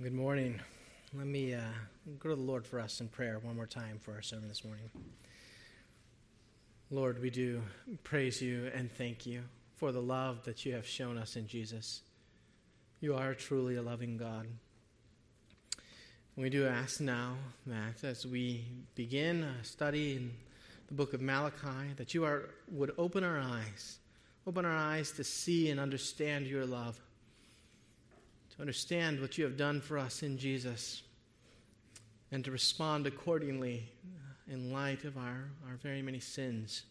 Good morning. Let me uh, go to the Lord for us in prayer one more time for our sermon this morning. Lord, we do praise you and thank you for the love that you have shown us in Jesus. You are truly a loving God. We do ask now that as we begin a study in the book of Malachi, that you are, would open our eyes, open our eyes to see and understand your love to understand what you have done for us in Jesus and to respond accordingly in light of our, our very many sins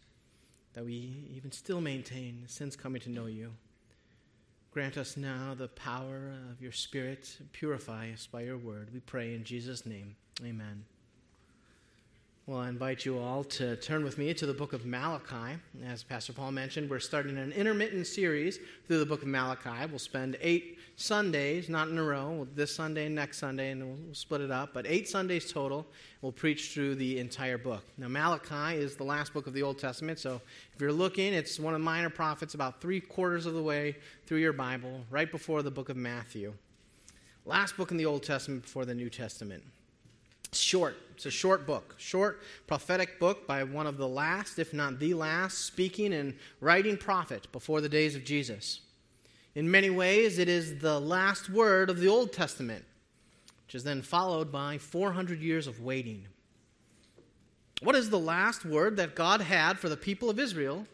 that we even still maintain since coming to know you. Grant us now the power of your Spirit. Purify us by your word. We pray in Jesus' name. Amen. Well, I invite you all to turn with me to the book of Malachi. As Pastor Paul mentioned, we're starting an intermittent series through the book of Malachi. We'll spend eight Sundays, not in a row, this Sunday and next Sunday, and we'll split it up, but eight Sundays total. We'll preach through the entire book. Now, Malachi is the last book of the Old Testament, so if you're looking, it's one of the minor prophets, about three quarters of the way through your Bible, right before the book of Matthew. Last book in the Old Testament before the New Testament short. It's a short book, short prophetic book by one of the last, if not the last, speaking and writing prophet before the days of Jesus. In many ways, it is the last word of the Old Testament, which is then followed by 400 years of waiting. What is the last word that God had for the people of Israel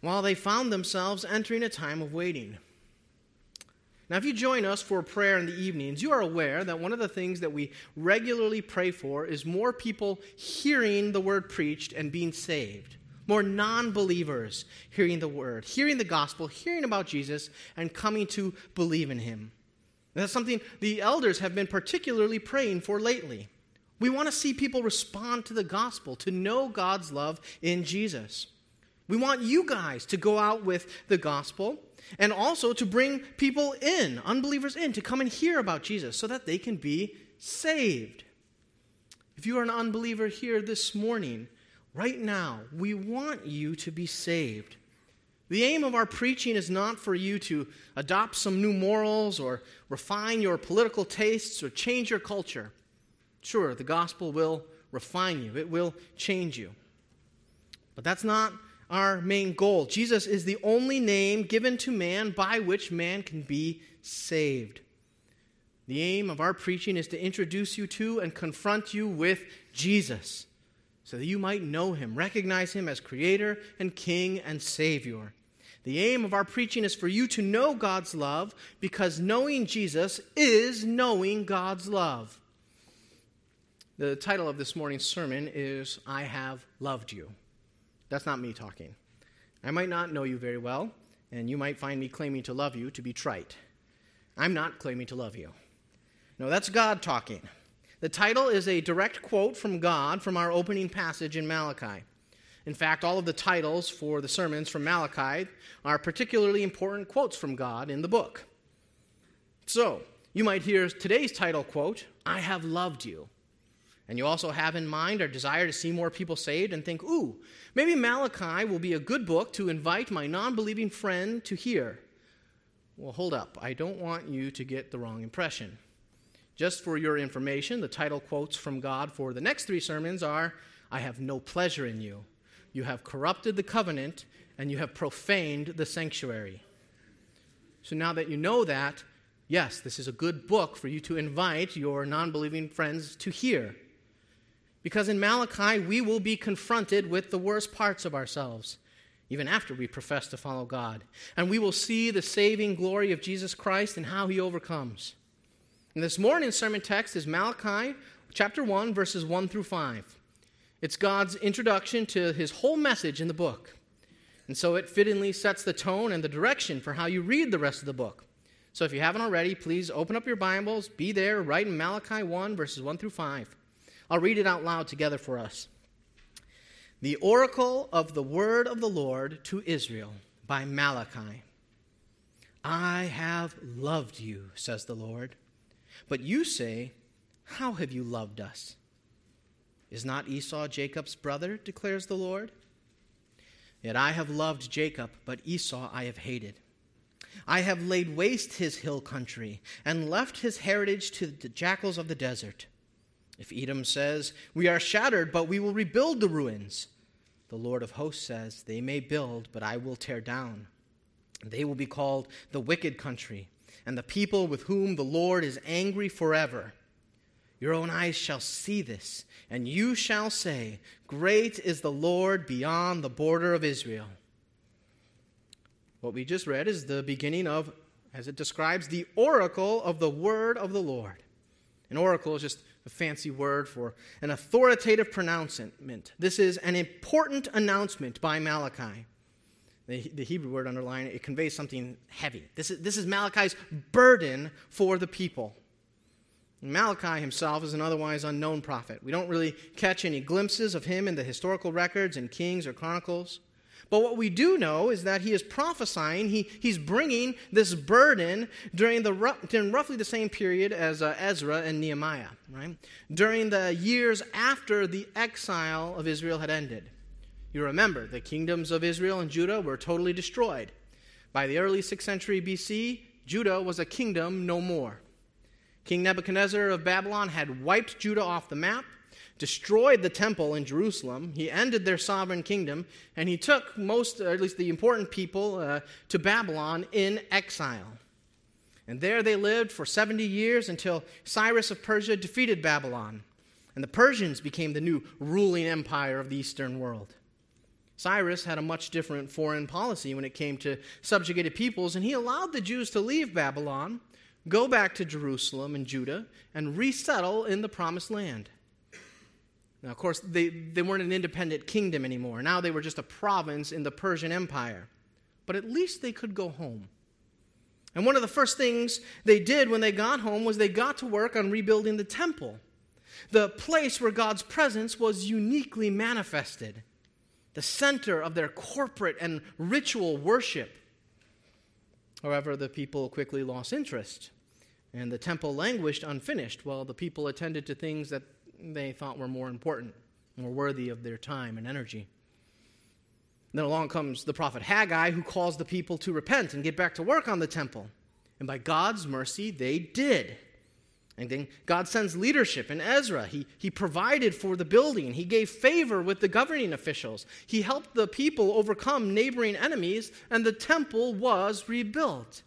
while they found themselves entering a time of waiting? Now, if you join us for prayer in the evenings, you are aware that one of the things that we regularly pray for is more people hearing the word preached and being saved. More non believers hearing the word, hearing the gospel, hearing about Jesus, and coming to believe in him. And that's something the elders have been particularly praying for lately. We want to see people respond to the gospel, to know God's love in Jesus. We want you guys to go out with the gospel and also to bring people in, unbelievers in, to come and hear about Jesus so that they can be saved. If you are an unbeliever here this morning, right now, we want you to be saved. The aim of our preaching is not for you to adopt some new morals or refine your political tastes or change your culture. Sure, the gospel will refine you, it will change you. But that's not our main goal. Jesus is the only name given to man by which man can be saved. The aim of our preaching is to introduce you to and confront you with Jesus so that you might know him, recognize him as creator and king and savior. The aim of our preaching is for you to know God's love because knowing Jesus is knowing God's love. The title of this morning's sermon is I Have Loved You. That's not me talking. I might not know you very well, and you might find me claiming to love you to be trite. I'm not claiming to love you. No, that's God talking. The title is a direct quote from God from our opening passage in Malachi. In fact, all of the titles for the sermons from Malachi are particularly important quotes from God in the book. So, you might hear today's title quote, I have loved you. And you also have in mind our desire to see more people saved and think, ooh, maybe Malachi will be a good book to invite my non believing friend to hear. Well, hold up. I don't want you to get the wrong impression. Just for your information, the title quotes from God for the next three sermons are I have no pleasure in you. You have corrupted the covenant, and you have profaned the sanctuary. So now that you know that, yes, this is a good book for you to invite your non believing friends to hear. Because in Malachi, we will be confronted with the worst parts of ourselves, even after we profess to follow God. And we will see the saving glory of Jesus Christ and how he overcomes. And this morning's sermon text is Malachi chapter 1, verses 1 through 5. It's God's introduction to his whole message in the book. And so it fittingly sets the tone and the direction for how you read the rest of the book. So if you haven't already, please open up your Bibles, be there, right in Malachi 1, verses 1 through 5. I'll read it out loud together for us. The oracle of the word of the Lord to Israel by Malachi. I have loved you, says the Lord. But you say, How have you loved us? Is not Esau Jacob's brother, declares the Lord? Yet I have loved Jacob, but Esau I have hated. I have laid waste his hill country and left his heritage to the jackals of the desert. If Edom says, We are shattered, but we will rebuild the ruins, the Lord of hosts says, They may build, but I will tear down. They will be called the wicked country, and the people with whom the Lord is angry forever. Your own eyes shall see this, and you shall say, Great is the Lord beyond the border of Israel. What we just read is the beginning of, as it describes, the oracle of the word of the Lord. An oracle is just a fancy word for an authoritative pronouncement. This is an important announcement by Malachi. The, the Hebrew word underline it conveys something heavy. This is, this is Malachi's burden for the people. Malachi himself is an otherwise unknown prophet. We don't really catch any glimpses of him in the historical records in Kings or Chronicles. But what we do know is that he is prophesying, he, he's bringing this burden during, the, during roughly the same period as uh, Ezra and Nehemiah, right? During the years after the exile of Israel had ended. You remember, the kingdoms of Israel and Judah were totally destroyed. By the early 6th century BC, Judah was a kingdom no more. King Nebuchadnezzar of Babylon had wiped Judah off the map destroyed the temple in Jerusalem. He ended their sovereign kingdom, and he took most, or at least the important people, uh, to Babylon in exile. And there they lived for 70 years until Cyrus of Persia defeated Babylon. And the Persians became the new ruling empire of the Eastern world. Cyrus had a much different foreign policy when it came to subjugated peoples, and he allowed the Jews to leave Babylon, go back to Jerusalem and Judah, and resettle in the promised land. Now, of course, they, they weren't an independent kingdom anymore. Now they were just a province in the Persian Empire. But at least they could go home. And one of the first things they did when they got home was they got to work on rebuilding the temple, the place where God's presence was uniquely manifested, the center of their corporate and ritual worship. However, the people quickly lost interest, and the temple languished unfinished while the people attended to things that they thought were more important, more worthy of their time and energy. then along comes the prophet Haggai, who calls the people to repent and get back to work on the temple. And by God's mercy, they did. And then God sends leadership in Ezra. He, he provided for the building. He gave favor with the governing officials. He helped the people overcome neighboring enemies, and the temple was rebuilt.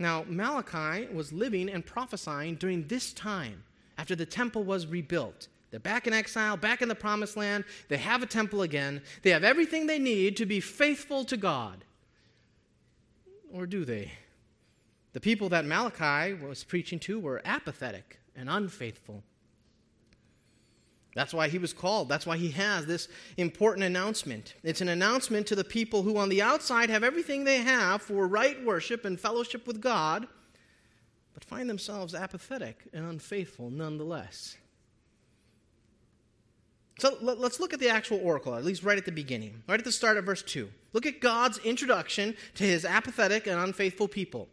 Now, Malachi was living and prophesying during this time after the temple was rebuilt. They're back in exile, back in the promised land. They have a temple again. They have everything they need to be faithful to God. Or do they? The people that Malachi was preaching to were apathetic and unfaithful. That's why he was called. That's why he has this important announcement. It's an announcement to the people who, on the outside, have everything they have for right worship and fellowship with God but find themselves apathetic and unfaithful nonetheless. So let's look at the actual oracle, at least right at the beginning, right at the start of verse 2. Look at God's introduction to his apathetic and unfaithful people.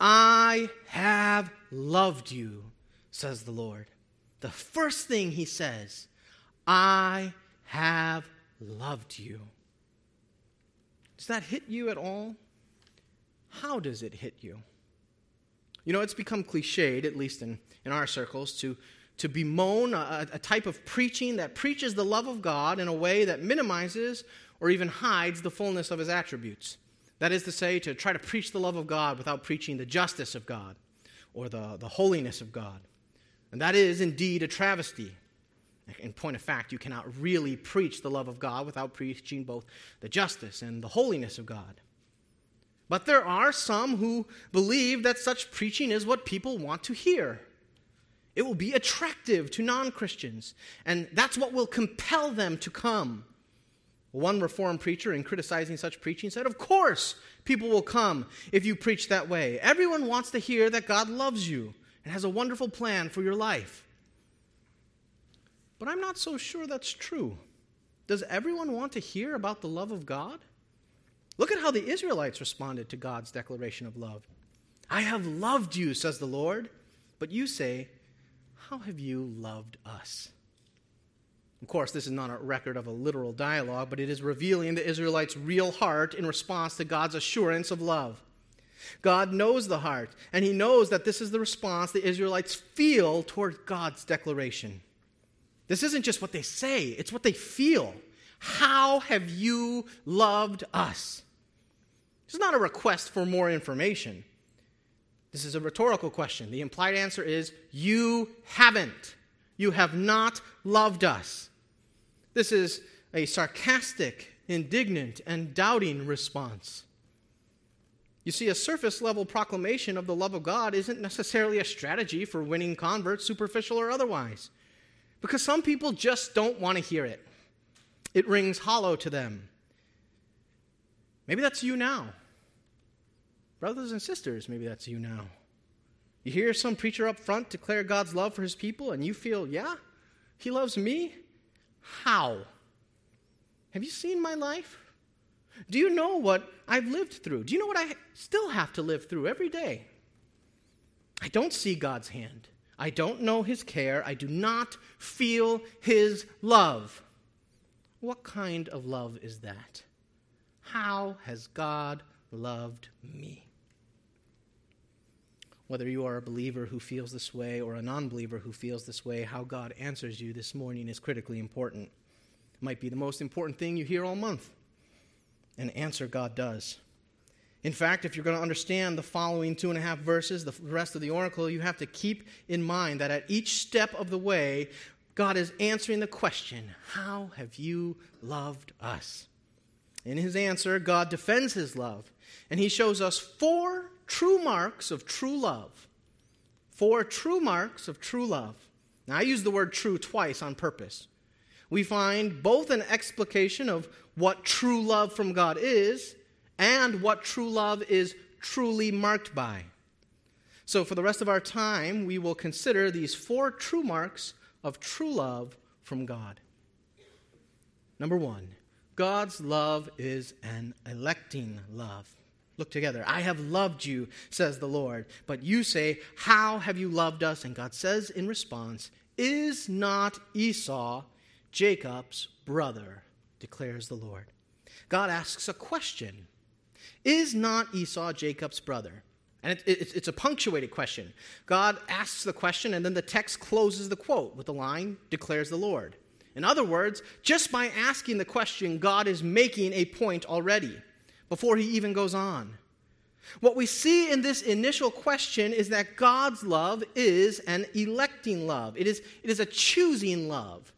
I have loved you, says the Lord. The first thing he says, I have loved you. Does that hit you at all? How does it hit you? You know, it's become cliched, at least in, in our circles, to, to bemoan a, a type of preaching that preaches the love of God in a way that minimizes or even hides the fullness of his attributes. That is to say, to try to preach the love of God without preaching the justice of God or the, the holiness of God. And that is indeed a travesty. In point of fact, you cannot really preach the love of God without preaching both the justice and the holiness of God. But there are some who believe that such preaching is what people want to hear. It will be attractive to non Christians, and that's what will compel them to come. One Reformed preacher, in criticizing such preaching, said, Of course, people will come if you preach that way. Everyone wants to hear that God loves you and has a wonderful plan for your life. But I'm not so sure that's true. Does everyone want to hear about the love of God? Look at how the Israelites responded to God's declaration of love. I have loved you, says the Lord. But you say, How have you loved us? Of course, this is not a record of a literal dialogue, but it is revealing the Israelites' real heart in response to God's assurance of love. God knows the heart, and He knows that this is the response the Israelites feel toward God's declaration. This isn't just what they say, it's what they feel. How have you loved us? This is not a request for more information. This is a rhetorical question. The implied answer is You haven't. You have not loved us. This is a sarcastic, indignant, and doubting response. You see, a surface level proclamation of the love of God isn't necessarily a strategy for winning converts, superficial or otherwise, because some people just don't want to hear it. It rings hollow to them. Maybe that's you now. Brothers and sisters, maybe that's you now. You hear some preacher up front declare God's love for his people, and you feel, yeah, he loves me? How? Have you seen my life? Do you know what I've lived through? Do you know what I still have to live through every day? I don't see God's hand. I don't know his care. I do not feel his love. What kind of love is that? How has God loved me? Whether you are a believer who feels this way or a non believer who feels this way, how God answers you this morning is critically important. It might be the most important thing you hear all month and answer God does. In fact, if you're going to understand the following two and a half verses, the rest of the oracle, you have to keep in mind that at each step of the way, God is answering the question How have you loved us? In his answer, God defends his love, and he shows us four true marks of true love. Four true marks of true love. Now, I use the word true twice on purpose. We find both an explication of what true love from God is and what true love is truly marked by. So, for the rest of our time, we will consider these four true marks of true love from God. Number one, God's love is an electing love. Look together. I have loved you, says the Lord. But you say, How have you loved us? And God says in response, Is not Esau Jacob's brother? declares the Lord. God asks a question Is not Esau Jacob's brother? And it, it, it's a punctuated question. God asks the question, and then the text closes the quote with the line, declares the Lord. In other words, just by asking the question, God is making a point already before he even goes on. What we see in this initial question is that God's love is an electing love, it is, it is a choosing love.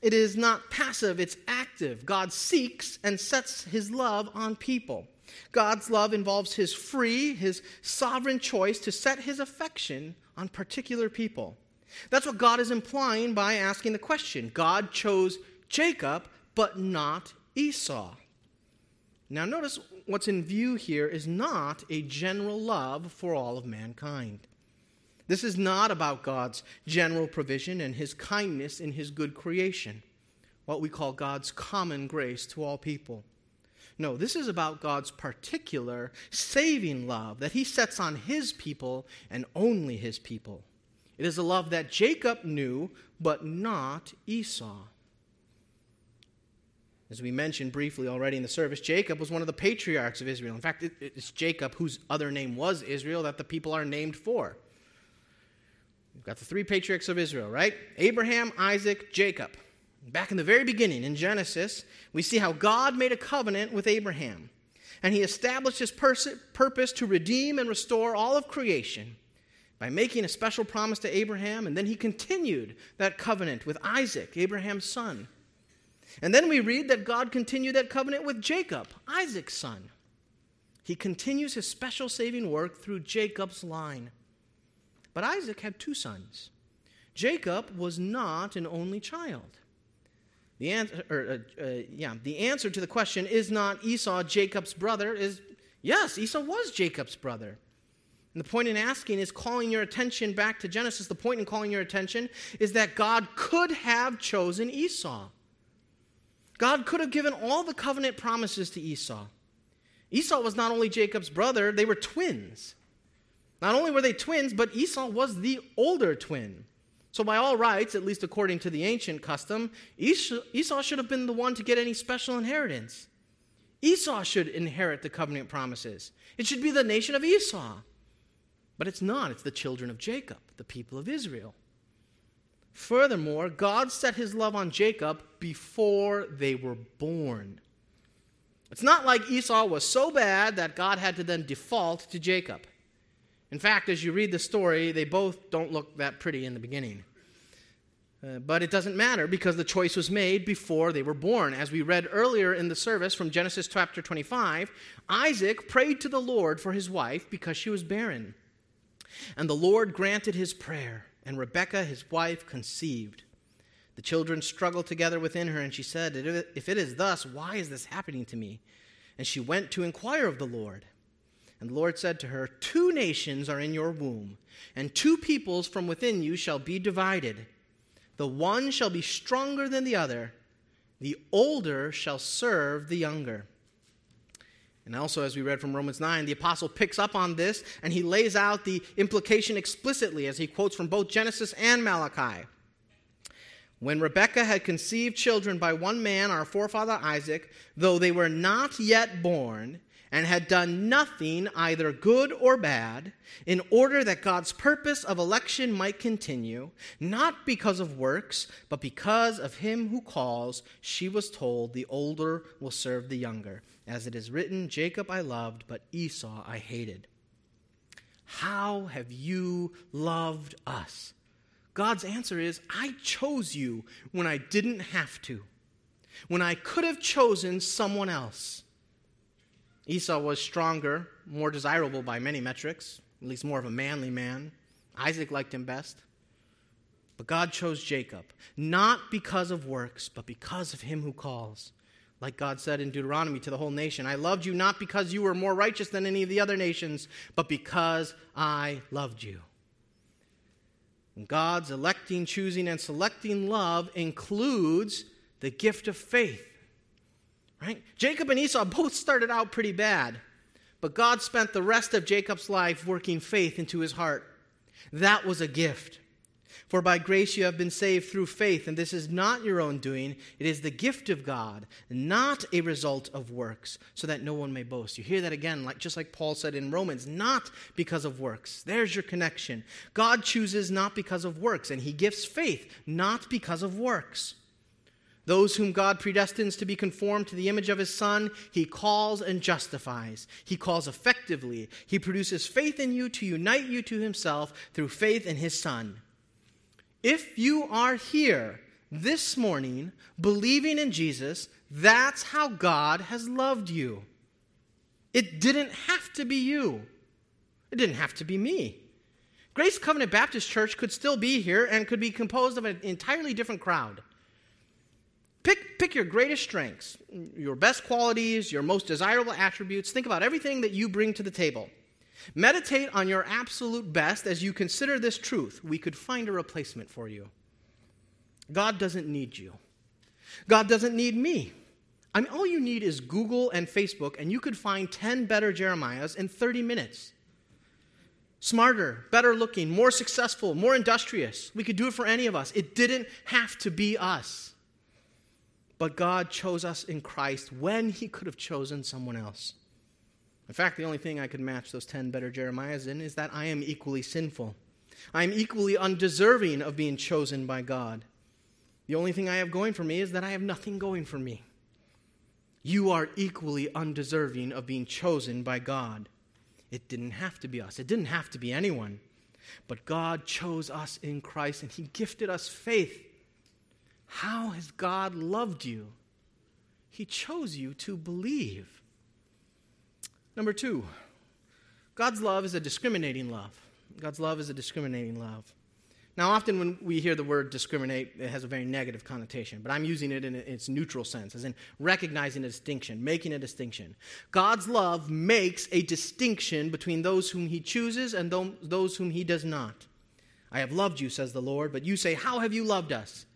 It is not passive, it's active. God seeks and sets his love on people. God's love involves his free, his sovereign choice to set his affection on particular people. That's what God is implying by asking the question. God chose Jacob, but not Esau. Now, notice what's in view here is not a general love for all of mankind. This is not about God's general provision and his kindness in his good creation, what we call God's common grace to all people. No, this is about God's particular saving love that he sets on his people and only his people. It is a love that Jacob knew, but not Esau. As we mentioned briefly already in the service, Jacob was one of the patriarchs of Israel. In fact, it's Jacob, whose other name was Israel, that the people are named for. We've got the three patriarchs of Israel, right? Abraham, Isaac, Jacob. Back in the very beginning, in Genesis, we see how God made a covenant with Abraham. And he established his pers- purpose to redeem and restore all of creation by making a special promise to Abraham. And then he continued that covenant with Isaac, Abraham's son. And then we read that God continued that covenant with Jacob, Isaac's son. He continues his special saving work through Jacob's line. But Isaac had two sons. Jacob was not an only child. The answer, or, uh, uh, yeah, the answer to the question, is not Esau Jacob's brother, is yes, Esau was Jacob's brother. And the point in asking is calling your attention back to Genesis. The point in calling your attention is that God could have chosen Esau. God could have given all the covenant promises to Esau. Esau was not only Jacob's brother, they were twins. Not only were they twins, but Esau was the older twin. So, by all rights, at least according to the ancient custom, Esau should have been the one to get any special inheritance. Esau should inherit the covenant promises. It should be the nation of Esau. But it's not, it's the children of Jacob, the people of Israel. Furthermore, God set his love on Jacob before they were born. It's not like Esau was so bad that God had to then default to Jacob. In fact, as you read the story, they both don't look that pretty in the beginning. Uh, but it doesn't matter because the choice was made before they were born. As we read earlier in the service from Genesis chapter 25, Isaac prayed to the Lord for his wife because she was barren. And the Lord granted his prayer, and Rebekah, his wife, conceived. The children struggled together within her, and she said, If it is thus, why is this happening to me? And she went to inquire of the Lord. And the Lord said to her, Two nations are in your womb, and two peoples from within you shall be divided. The one shall be stronger than the other, the older shall serve the younger. And also, as we read from Romans 9, the apostle picks up on this and he lays out the implication explicitly as he quotes from both Genesis and Malachi. When Rebekah had conceived children by one man, our forefather Isaac, though they were not yet born, and had done nothing, either good or bad, in order that God's purpose of election might continue, not because of works, but because of him who calls, she was told, The older will serve the younger. As it is written, Jacob I loved, but Esau I hated. How have you loved us? God's answer is, I chose you when I didn't have to, when I could have chosen someone else. Esau was stronger, more desirable by many metrics, at least more of a manly man. Isaac liked him best. But God chose Jacob, not because of works, but because of him who calls. Like God said in Deuteronomy to the whole nation, I loved you not because you were more righteous than any of the other nations, but because I loved you. And God's electing, choosing, and selecting love includes the gift of faith Right? Jacob and Esau both started out pretty bad, but God spent the rest of Jacob's life working faith into his heart. That was a gift. For by grace you have been saved through faith, and this is not your own doing. It is the gift of God, not a result of works, so that no one may boast. You hear that again, like, just like Paul said in Romans, not because of works. There's your connection. God chooses not because of works, and he gives faith not because of works. Those whom God predestines to be conformed to the image of his Son, he calls and justifies. He calls effectively. He produces faith in you to unite you to himself through faith in his Son. If you are here this morning believing in Jesus, that's how God has loved you. It didn't have to be you, it didn't have to be me. Grace Covenant Baptist Church could still be here and could be composed of an entirely different crowd. Pick, pick your greatest strengths, your best qualities, your most desirable attributes. Think about everything that you bring to the table. Meditate on your absolute best as you consider this truth. We could find a replacement for you. God doesn't need you. God doesn't need me. I mean, all you need is Google and Facebook, and you could find 10 better Jeremiahs in 30 minutes. Smarter, better looking, more successful, more industrious. We could do it for any of us. It didn't have to be us. But God chose us in Christ when He could have chosen someone else. In fact, the only thing I could match those 10 better Jeremiahs in is that I am equally sinful. I am equally undeserving of being chosen by God. The only thing I have going for me is that I have nothing going for me. You are equally undeserving of being chosen by God. It didn't have to be us, it didn't have to be anyone. But God chose us in Christ and He gifted us faith how has God loved you? He chose you to believe. Number two, God's love is a discriminating love. God's love is a discriminating love. Now, often when we hear the word discriminate, it has a very negative connotation, but I'm using it in its neutral sense, as in recognizing a distinction, making a distinction. God's love makes a distinction between those whom He chooses and those whom He does not. I have loved you, says the Lord, but you say, How have you loved us?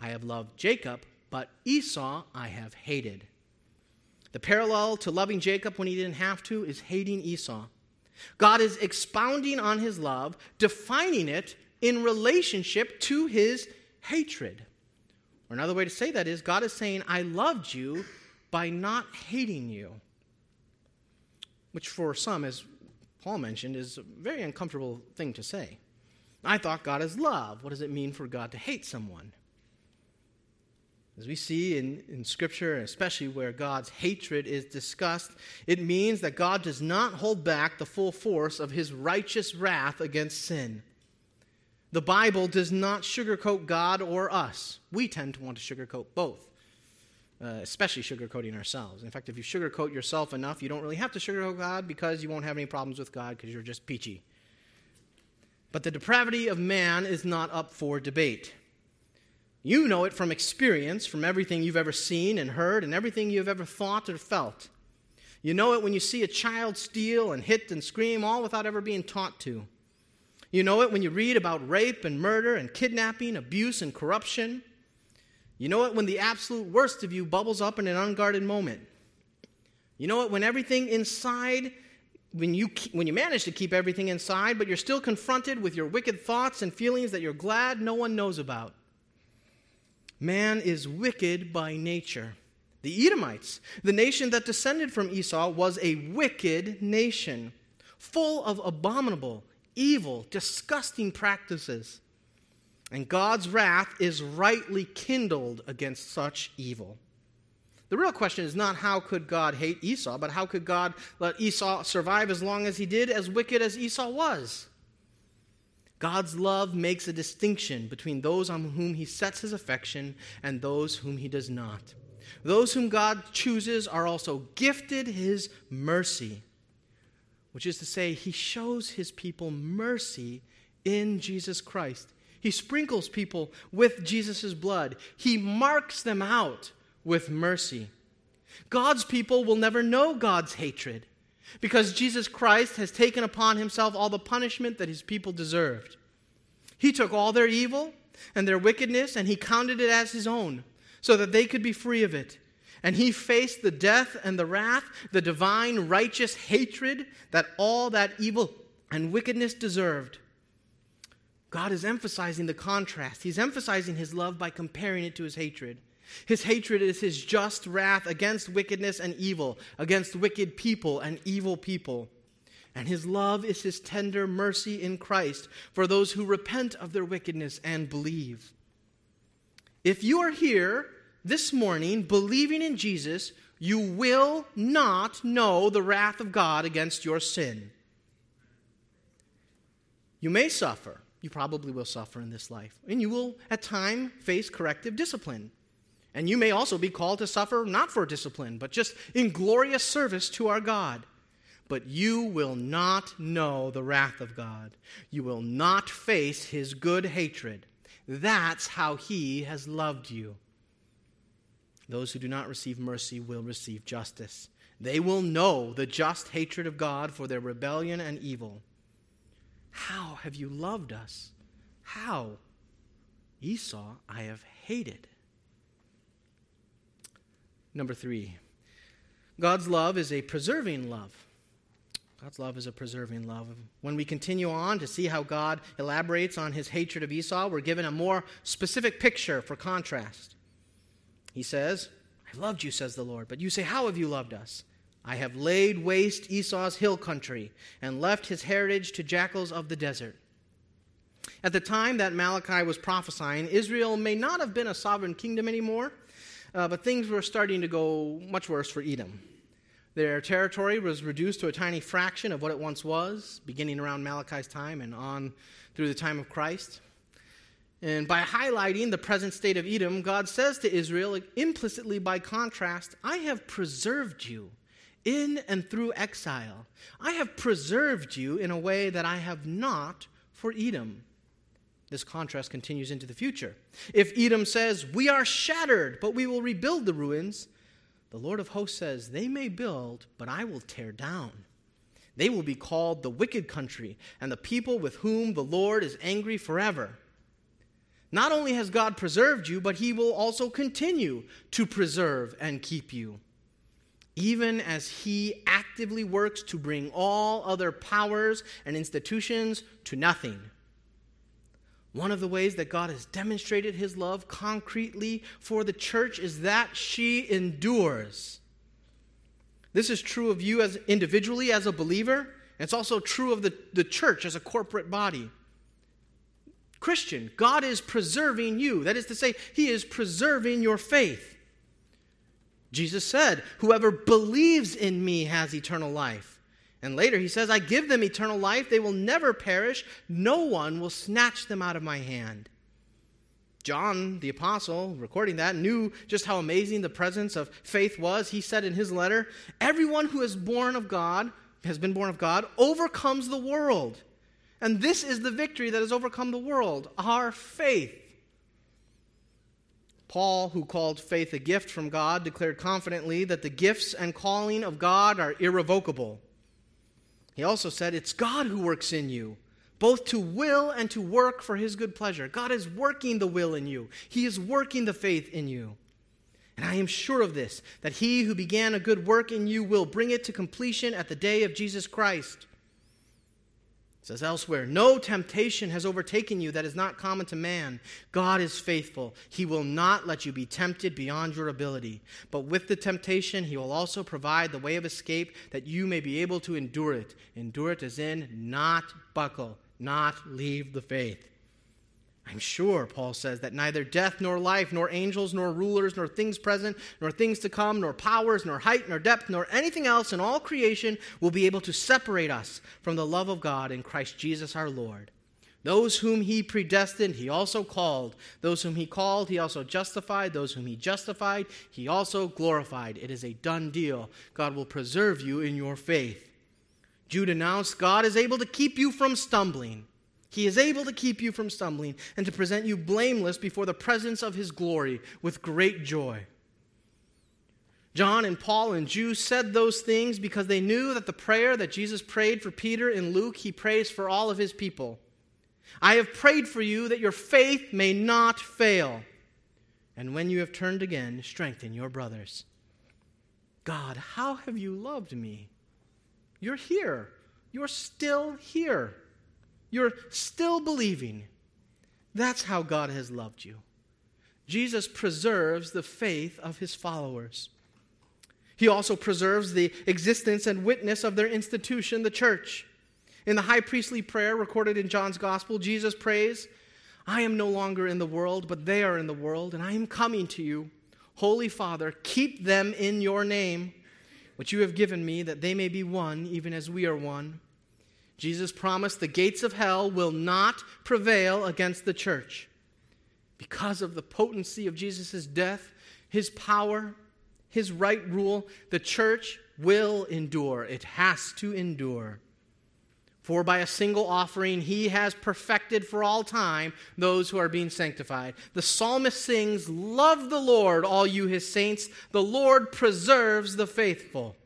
I have loved Jacob, but Esau I have hated. The parallel to loving Jacob when he didn't have to is hating Esau. God is expounding on his love, defining it, in relationship to his hatred. Or another way to say that is God is saying, I loved you by not hating you. Which for some, as Paul mentioned, is a very uncomfortable thing to say. I thought God is love. What does it mean for God to hate someone? As we see in, in Scripture, especially where God's hatred is discussed, it means that God does not hold back the full force of his righteous wrath against sin. The Bible does not sugarcoat God or us. We tend to want to sugarcoat both, uh, especially sugarcoating ourselves. In fact, if you sugarcoat yourself enough, you don't really have to sugarcoat God because you won't have any problems with God because you're just peachy. But the depravity of man is not up for debate. You know it from experience, from everything you've ever seen and heard, and everything you've ever thought or felt. You know it when you see a child steal and hit and scream, all without ever being taught to. You know it when you read about rape and murder and kidnapping, abuse and corruption. You know it when the absolute worst of you bubbles up in an unguarded moment. You know it when everything inside, when you, when you manage to keep everything inside, but you're still confronted with your wicked thoughts and feelings that you're glad no one knows about. Man is wicked by nature. The Edomites, the nation that descended from Esau, was a wicked nation, full of abominable, evil, disgusting practices. And God's wrath is rightly kindled against such evil. The real question is not how could God hate Esau, but how could God let Esau survive as long as he did, as wicked as Esau was? God's love makes a distinction between those on whom he sets his affection and those whom he does not. Those whom God chooses are also gifted his mercy, which is to say, he shows his people mercy in Jesus Christ. He sprinkles people with Jesus' blood, he marks them out with mercy. God's people will never know God's hatred because Jesus Christ has taken upon himself all the punishment that his people deserved. He took all their evil and their wickedness and he counted it as his own so that they could be free of it. And he faced the death and the wrath, the divine righteous hatred that all that evil and wickedness deserved. God is emphasizing the contrast. He's emphasizing his love by comparing it to his hatred. His hatred is his just wrath against wickedness and evil, against wicked people and evil people. And his love is his tender mercy in Christ for those who repent of their wickedness and believe. If you are here this morning believing in Jesus, you will not know the wrath of God against your sin. You may suffer. You probably will suffer in this life. And you will, at time, face corrective discipline. And you may also be called to suffer not for discipline, but just in glorious service to our God. But you will not know the wrath of God. You will not face his good hatred. That's how he has loved you. Those who do not receive mercy will receive justice. They will know the just hatred of God for their rebellion and evil. How have you loved us? How? Esau I have hated. Number three, God's love is a preserving love. God's love is a preserving love. When we continue on to see how God elaborates on his hatred of Esau, we're given a more specific picture for contrast. He says, I loved you, says the Lord, but you say, How have you loved us? I have laid waste Esau's hill country and left his heritage to jackals of the desert. At the time that Malachi was prophesying, Israel may not have been a sovereign kingdom anymore uh, but things were starting to go much worse for Edom. Their territory was reduced to a tiny fraction of what it once was, beginning around Malachi's time and on through the time of Christ. And by highlighting the present state of Edom, God says to Israel, implicitly by contrast, I have preserved you in and through exile. I have preserved you in a way that I have not for Edom. This contrast continues into the future. If Edom says, We are shattered, but we will rebuild the ruins, the Lord of hosts says, They may build, but I will tear down. They will be called the wicked country and the people with whom the Lord is angry forever. Not only has God preserved you, but he will also continue to preserve and keep you, even as he actively works to bring all other powers and institutions to nothing One of the ways that God has demonstrated his love concretely for the church is that she endures. This is true of you as individually as a believer, and it's also true of the, the church as a corporate body. Christian, God is preserving you. That is to say, He is preserving your faith. Jesus said, Whoever believes in me has eternal life. And later he says, I give them eternal life. They will never perish. No one will snatch them out of my hand. John, the apostle, recording that, knew just how amazing the presence of faith was. He said in his letter, Everyone who is born of God, has been born of God, overcomes the world. And this is the victory that has overcome the world our faith. Paul, who called faith a gift from God, declared confidently that the gifts and calling of God are irrevocable. He also said, It's God who works in you, both to will and to work for his good pleasure. God is working the will in you, he is working the faith in you. And I am sure of this, that he who began a good work in you will bring it to completion at the day of Jesus Christ. It says elsewhere, No temptation has overtaken you that is not common to man. God is faithful. He will not let you be tempted beyond your ability. But with the temptation, He will also provide the way of escape that you may be able to endure it. Endure it as in not buckle, not leave the faith. I'm sure, Paul says, that neither death nor life, nor angels, nor rulers, nor things present, nor things to come, nor powers, nor height, nor depth, nor anything else in all creation will be able to separate us from the love of God in Christ Jesus our Lord. Those whom he predestined, he also called. Those whom he called, he also justified. Those whom he justified, he also glorified. It is a done deal. God will preserve you in your faith. Jude announced God is able to keep you from stumbling. He is able to keep you from stumbling and to present you blameless before the presence of his glory with great joy. John and Paul and Jude said those things because they knew that the prayer that Jesus prayed for Peter in Luke, he prays for all of his people. I have prayed for you that your faith may not fail. And when you have turned again, strengthen your brothers. God, how have you loved me? You're here. You're still here. You're still believing. That's how God has loved you. Jesus preserves the faith of his followers. He also preserves the existence and witness of their institution, the church. In the high priestly prayer recorded in John's gospel, Jesus prays, I am no longer in the world, but they are in the world, and I am coming to you. Holy Father, keep them in your name, which you have given me, that they may be one, even as we are one. Jesus promised the gates of hell will not prevail against the church. Because of the potency of Jesus' death, his power, his right rule, the church will endure. It has to endure. For by a single offering, he has perfected for all time those who are being sanctified. The psalmist sings, Love the Lord, all you his saints. The Lord preserves the faithful.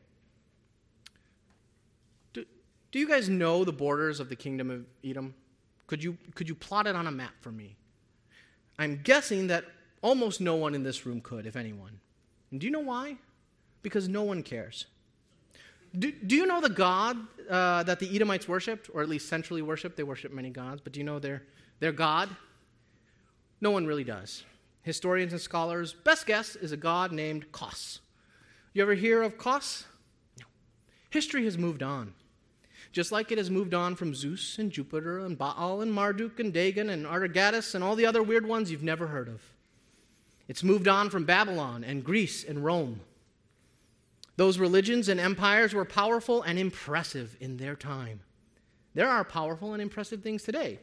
Do you guys know the borders of the kingdom of Edom? Could you, could you plot it on a map for me? I'm guessing that almost no one in this room could, if anyone. And do you know why? Because no one cares. Do, do you know the God uh, that the Edomites worshipped, or at least centrally worshipped? They worship many gods, but do you know their, their God? No one really does. Historians and scholars, best guess is a god named Kos. You ever hear of Kos? No. History has moved on just like it has moved on from Zeus and Jupiter and Baal and Marduk and Dagon and Atargatis and all the other weird ones you've never heard of. It's moved on from Babylon and Greece and Rome. Those religions and empires were powerful and impressive in their time. There are powerful and impressive things today.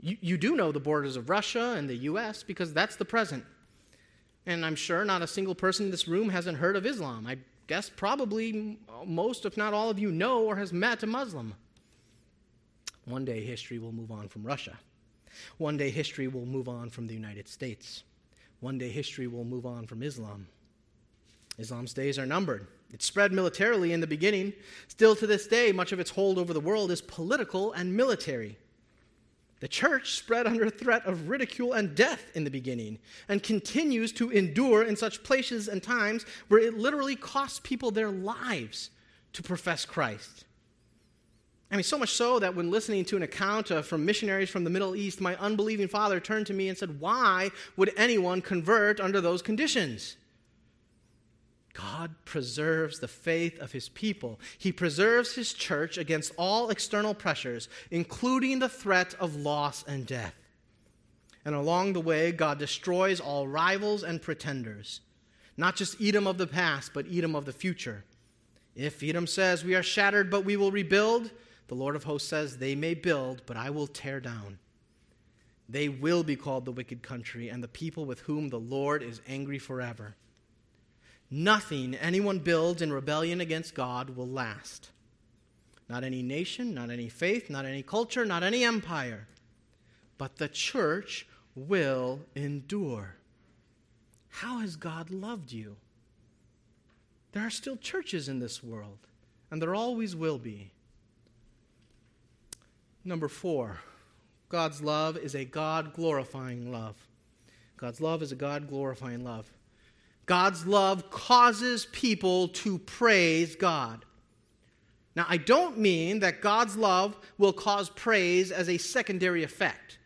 You, you do know the borders of Russia and the US because that's the present. And I'm sure not a single person in this room hasn't heard of Islam. I guess probably most, if not all of you, know or has met a Muslim. One day history will move on from Russia. One day history will move on from the United States. One day history will move on from Islam. Islam's days are numbered. It spread militarily in the beginning. Still to this day, much of its hold over the world is political and military. The church spread under threat of ridicule and death in the beginning and continues to endure in such places and times where it literally costs people their lives to profess Christ. I mean, so much so that when listening to an account uh, from missionaries from the Middle East, my unbelieving father turned to me and said, Why would anyone convert under those conditions? God preserves the faith of his people. He preserves his church against all external pressures, including the threat of loss and death. And along the way, God destroys all rivals and pretenders, not just Edom of the past, but Edom of the future. If Edom says, We are shattered, but we will rebuild, the Lord of hosts says, They may build, but I will tear down. They will be called the wicked country, and the people with whom the Lord is angry forever. Nothing anyone builds in rebellion against God will last. Not any nation, not any faith, not any culture, not any empire. But the church will endure. How has God loved you? There are still churches in this world, and there always will be. Number four, God's love is a God glorifying love. God's love is a God glorifying love. God's love causes people to praise God. Now, I don't mean that God's love will cause praise as a secondary effect.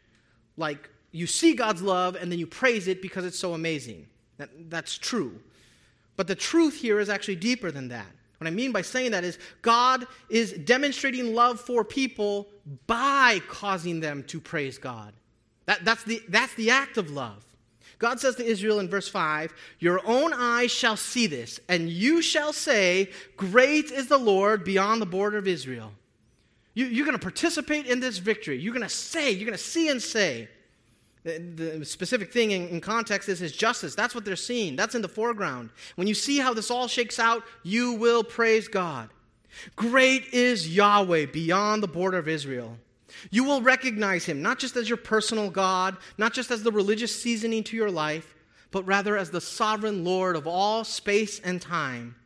Like you see God's love and then you praise it because it's so amazing. That, that's true. But the truth here is actually deeper than that. What I mean by saying that is God is demonstrating love for people by causing them to praise God. That, that's, the, that's the act of love. God says to Israel in verse 5 Your own eyes shall see this, and you shall say, Great is the Lord beyond the border of Israel. You, are going to participate in this victory. You're going to say, you're going to see and say. The, the specific thing in, in, context is his justice. That's what they're seeing. That's in the foreground. When you see how this all shakes out, you will praise God. Great is Yahweh beyond the border of Israel. You will recognize him not just as your personal God, not just as the religious seasoning to your life, but rather as the sovereign Lord of all space and time.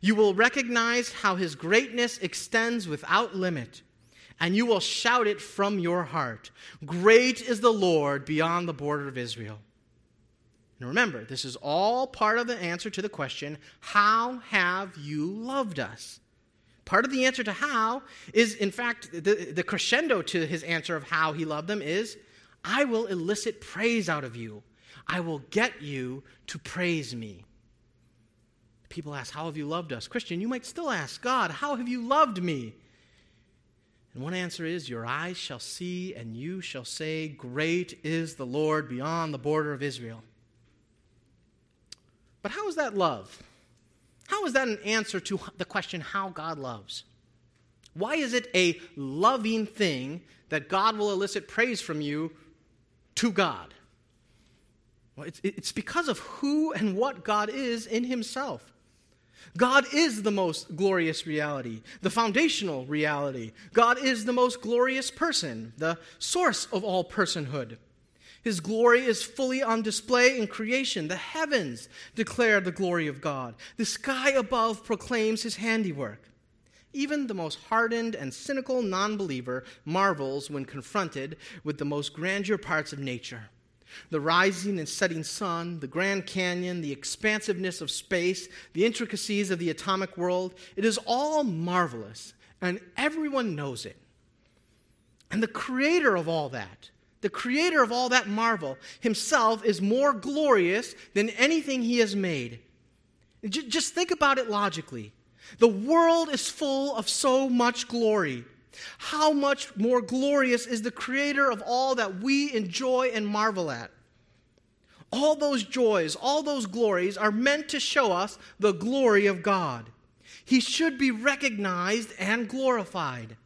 You will recognize how his greatness extends without limit, and you will shout it from your heart Great is the Lord beyond the border of Israel. And remember, this is all part of the answer to the question How have you loved us? Part of the answer to how is, in fact, the, the crescendo to his answer of how he loved them is I will elicit praise out of you. I will get you to praise me. People ask, How have you loved us? Christian, you might still ask, God, how have you loved me? And one answer is, Your eyes shall see, and you shall say, Great is the Lord beyond the border of Israel. But how is that love? How is that an answer to the question how God loves? Why is it a loving thing that God will elicit praise from you to God? Well, it's, it's because of who and what God is in Himself. God is the most glorious reality, the foundational reality. God is the most glorious person, the source of all personhood. His glory is fully on display in creation. The heavens declare the glory of God, the sky above proclaims his handiwork. Even the most hardened and cynical non believer marvels when confronted with the most grandeur parts of nature the rising and setting sun, the Grand Canyon, the expansiveness of space, the intricacies of the atomic world. It is all marvelous, and everyone knows it. And the creator of all that, the creator of all that marvel, himself is more glorious than anything he has made. Just think about it logically. The world is full of so much glory. How much more glorious is the creator of all that we enjoy and marvel at? All those joys, all those glories are meant to show us the glory of God. He should be recognized and glorified.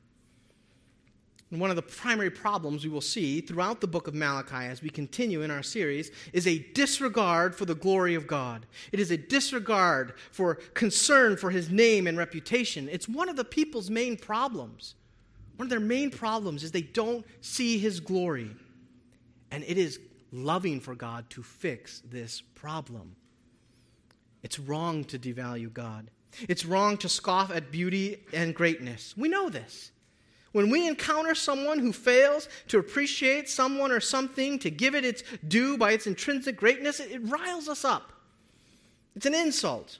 And one of the primary problems we will see throughout the book of Malachi as we continue in our series is a disregard for the glory of God. It is a disregard for concern for his name and reputation. It's one of the people's main problems. One of their main problems is they don't see his glory. And it is loving for God to fix this problem. It's wrong to devalue God. It's wrong to scoff at beauty and greatness. We know this. When we encounter someone who fails to appreciate someone or something, to give it its due by its intrinsic greatness, it, it riles us up. It's an insult.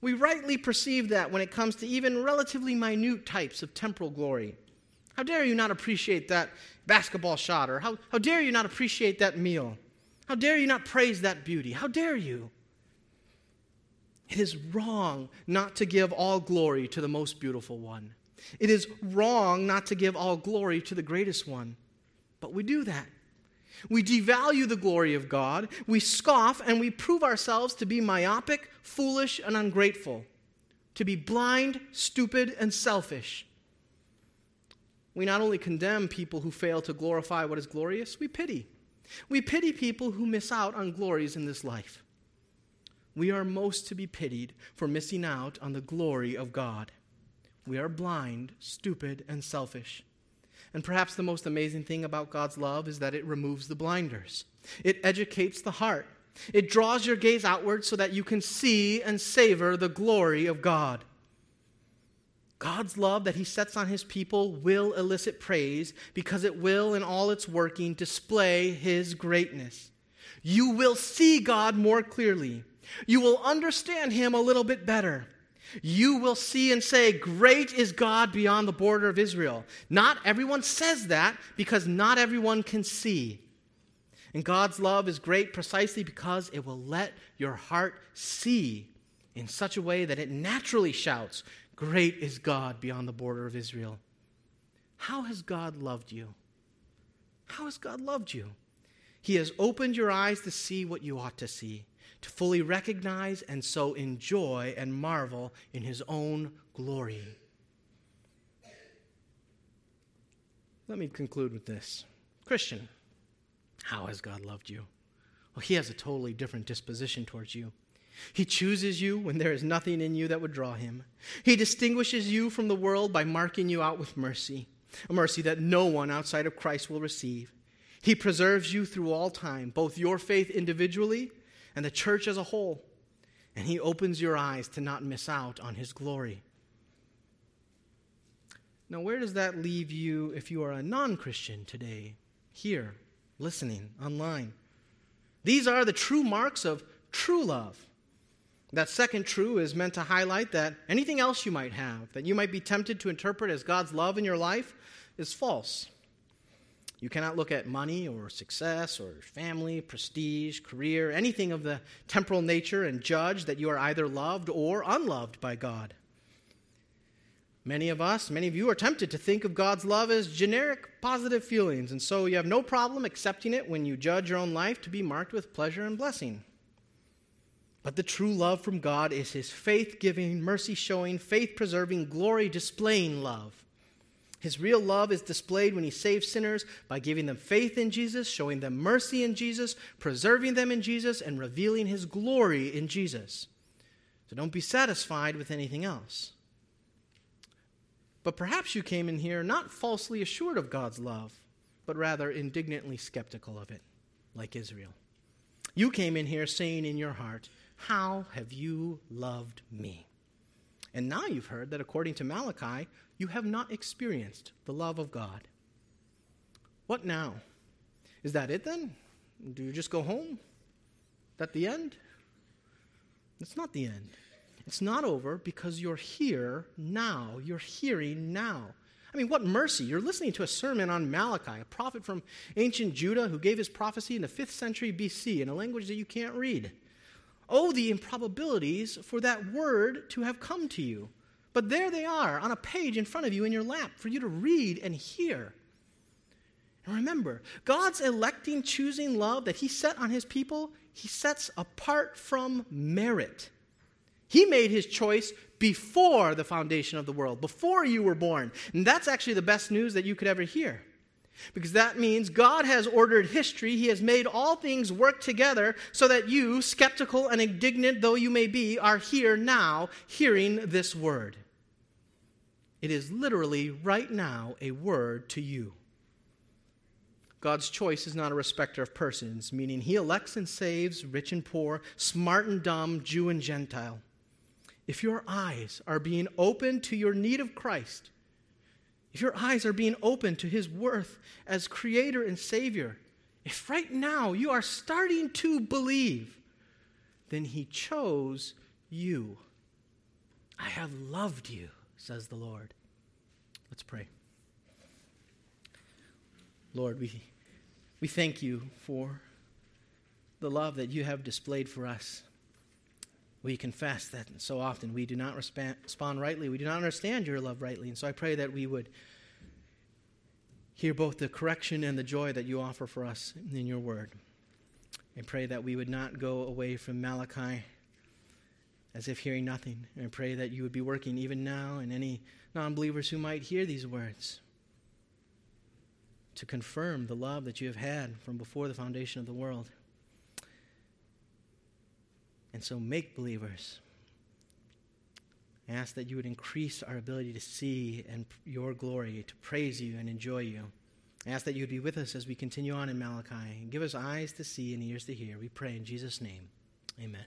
We rightly perceive that when it comes to even relatively minute types of temporal glory. How dare you not appreciate that basketball shot? Or how, how dare you not appreciate that meal? How dare you not praise that beauty? How dare you? It is wrong not to give all glory to the most beautiful one. It is wrong not to give all glory to the greatest one. But we do that. We devalue the glory of God, we scoff, and we prove ourselves to be myopic, foolish, and ungrateful, to be blind, stupid, and selfish. We not only condemn people who fail to glorify what is glorious, we pity. We pity people who miss out on glories in this life. We are most to be pitied for missing out on the glory of God. We are blind, stupid, and selfish. And perhaps the most amazing thing about God's love is that it removes the blinders. It educates the heart. It draws your gaze outward so that you can see and savor the glory of God. God's love that He sets on His people will elicit praise because it will, in all its working, display His greatness. You will see God more clearly. You will understand Him a little bit better. You will see and say, Great is God beyond the border of Israel. Not everyone says that because not everyone can see. And God's love is great precisely because it will let your heart see in such a way that it naturally shouts, Great is God beyond the border of Israel. How has God loved you? How has God loved you? He has opened your eyes to see what you ought to see, to fully recognize and so enjoy and marvel in His own glory. Let me conclude with this Christian, how has God loved you? Well, He has a totally different disposition towards you. He chooses you when there is nothing in you that would draw him. He distinguishes you from the world by marking you out with mercy, a mercy that no one outside of Christ will receive. He preserves you through all time, both your faith individually and the church as a whole. And He opens your eyes to not miss out on His glory. Now, where does that leave you if you are a non Christian today, here, listening, online? These are the true marks of true love. That second true is meant to highlight that anything else you might have, that you might be tempted to interpret as God's love in your life, is false. You cannot look at money or success or family, prestige, career, anything of the temporal nature and judge that you are either loved or unloved by God. Many of us, many of you, are tempted to think of God's love as generic positive feelings, and so you have no problem accepting it when you judge your own life to be marked with pleasure and blessing. But the true love from God is his faith giving, mercy showing, faith preserving, glory displaying love. His real love is displayed when he saves sinners by giving them faith in Jesus, showing them mercy in Jesus, preserving them in Jesus, and revealing his glory in Jesus. So don't be satisfied with anything else. But perhaps you came in here not falsely assured of God's love, but rather indignantly skeptical of it, like Israel. You came in here saying in your heart, how have you loved me? And now you've heard that according to Malachi, you have not experienced the love of God. What now? Is that it then? Do you just go home? Is that the end? It's not the end. It's not over because you're here now. You're hearing now. I mean, what mercy. You're listening to a sermon on Malachi, a prophet from ancient Judah who gave his prophecy in the 5th century BC in a language that you can't read. Oh, the improbabilities for that word to have come to you. But there they are on a page in front of you in your lap for you to read and hear. And remember, God's electing, choosing love that He set on His people, He sets apart from merit. He made His choice before the foundation of the world, before you were born. And that's actually the best news that you could ever hear. Because that means God has ordered history. He has made all things work together so that you, skeptical and indignant though you may be, are here now hearing this word. It is literally right now a word to you. God's choice is not a respecter of persons, meaning he elects and saves rich and poor, smart and dumb, Jew and Gentile. If your eyes are being opened to your need of Christ, if your eyes are being open to his worth as creator and savior, if right now you are starting to believe, then he chose you. I have loved you, says the Lord. Let's pray. Lord, we, we thank you for the love that you have displayed for us. We confess that so often we do not respond rightly. We do not understand your love rightly. And so I pray that we would hear both the correction and the joy that you offer for us in your word. And pray that we would not go away from Malachi as if hearing nothing. And I pray that you would be working even now in any non believers who might hear these words to confirm the love that you have had from before the foundation of the world. And so make believers. I ask that you would increase our ability to see and your glory, to praise you and enjoy you. I ask that you would be with us as we continue on in Malachi give us eyes to see and ears to hear. We pray in Jesus' name. Amen.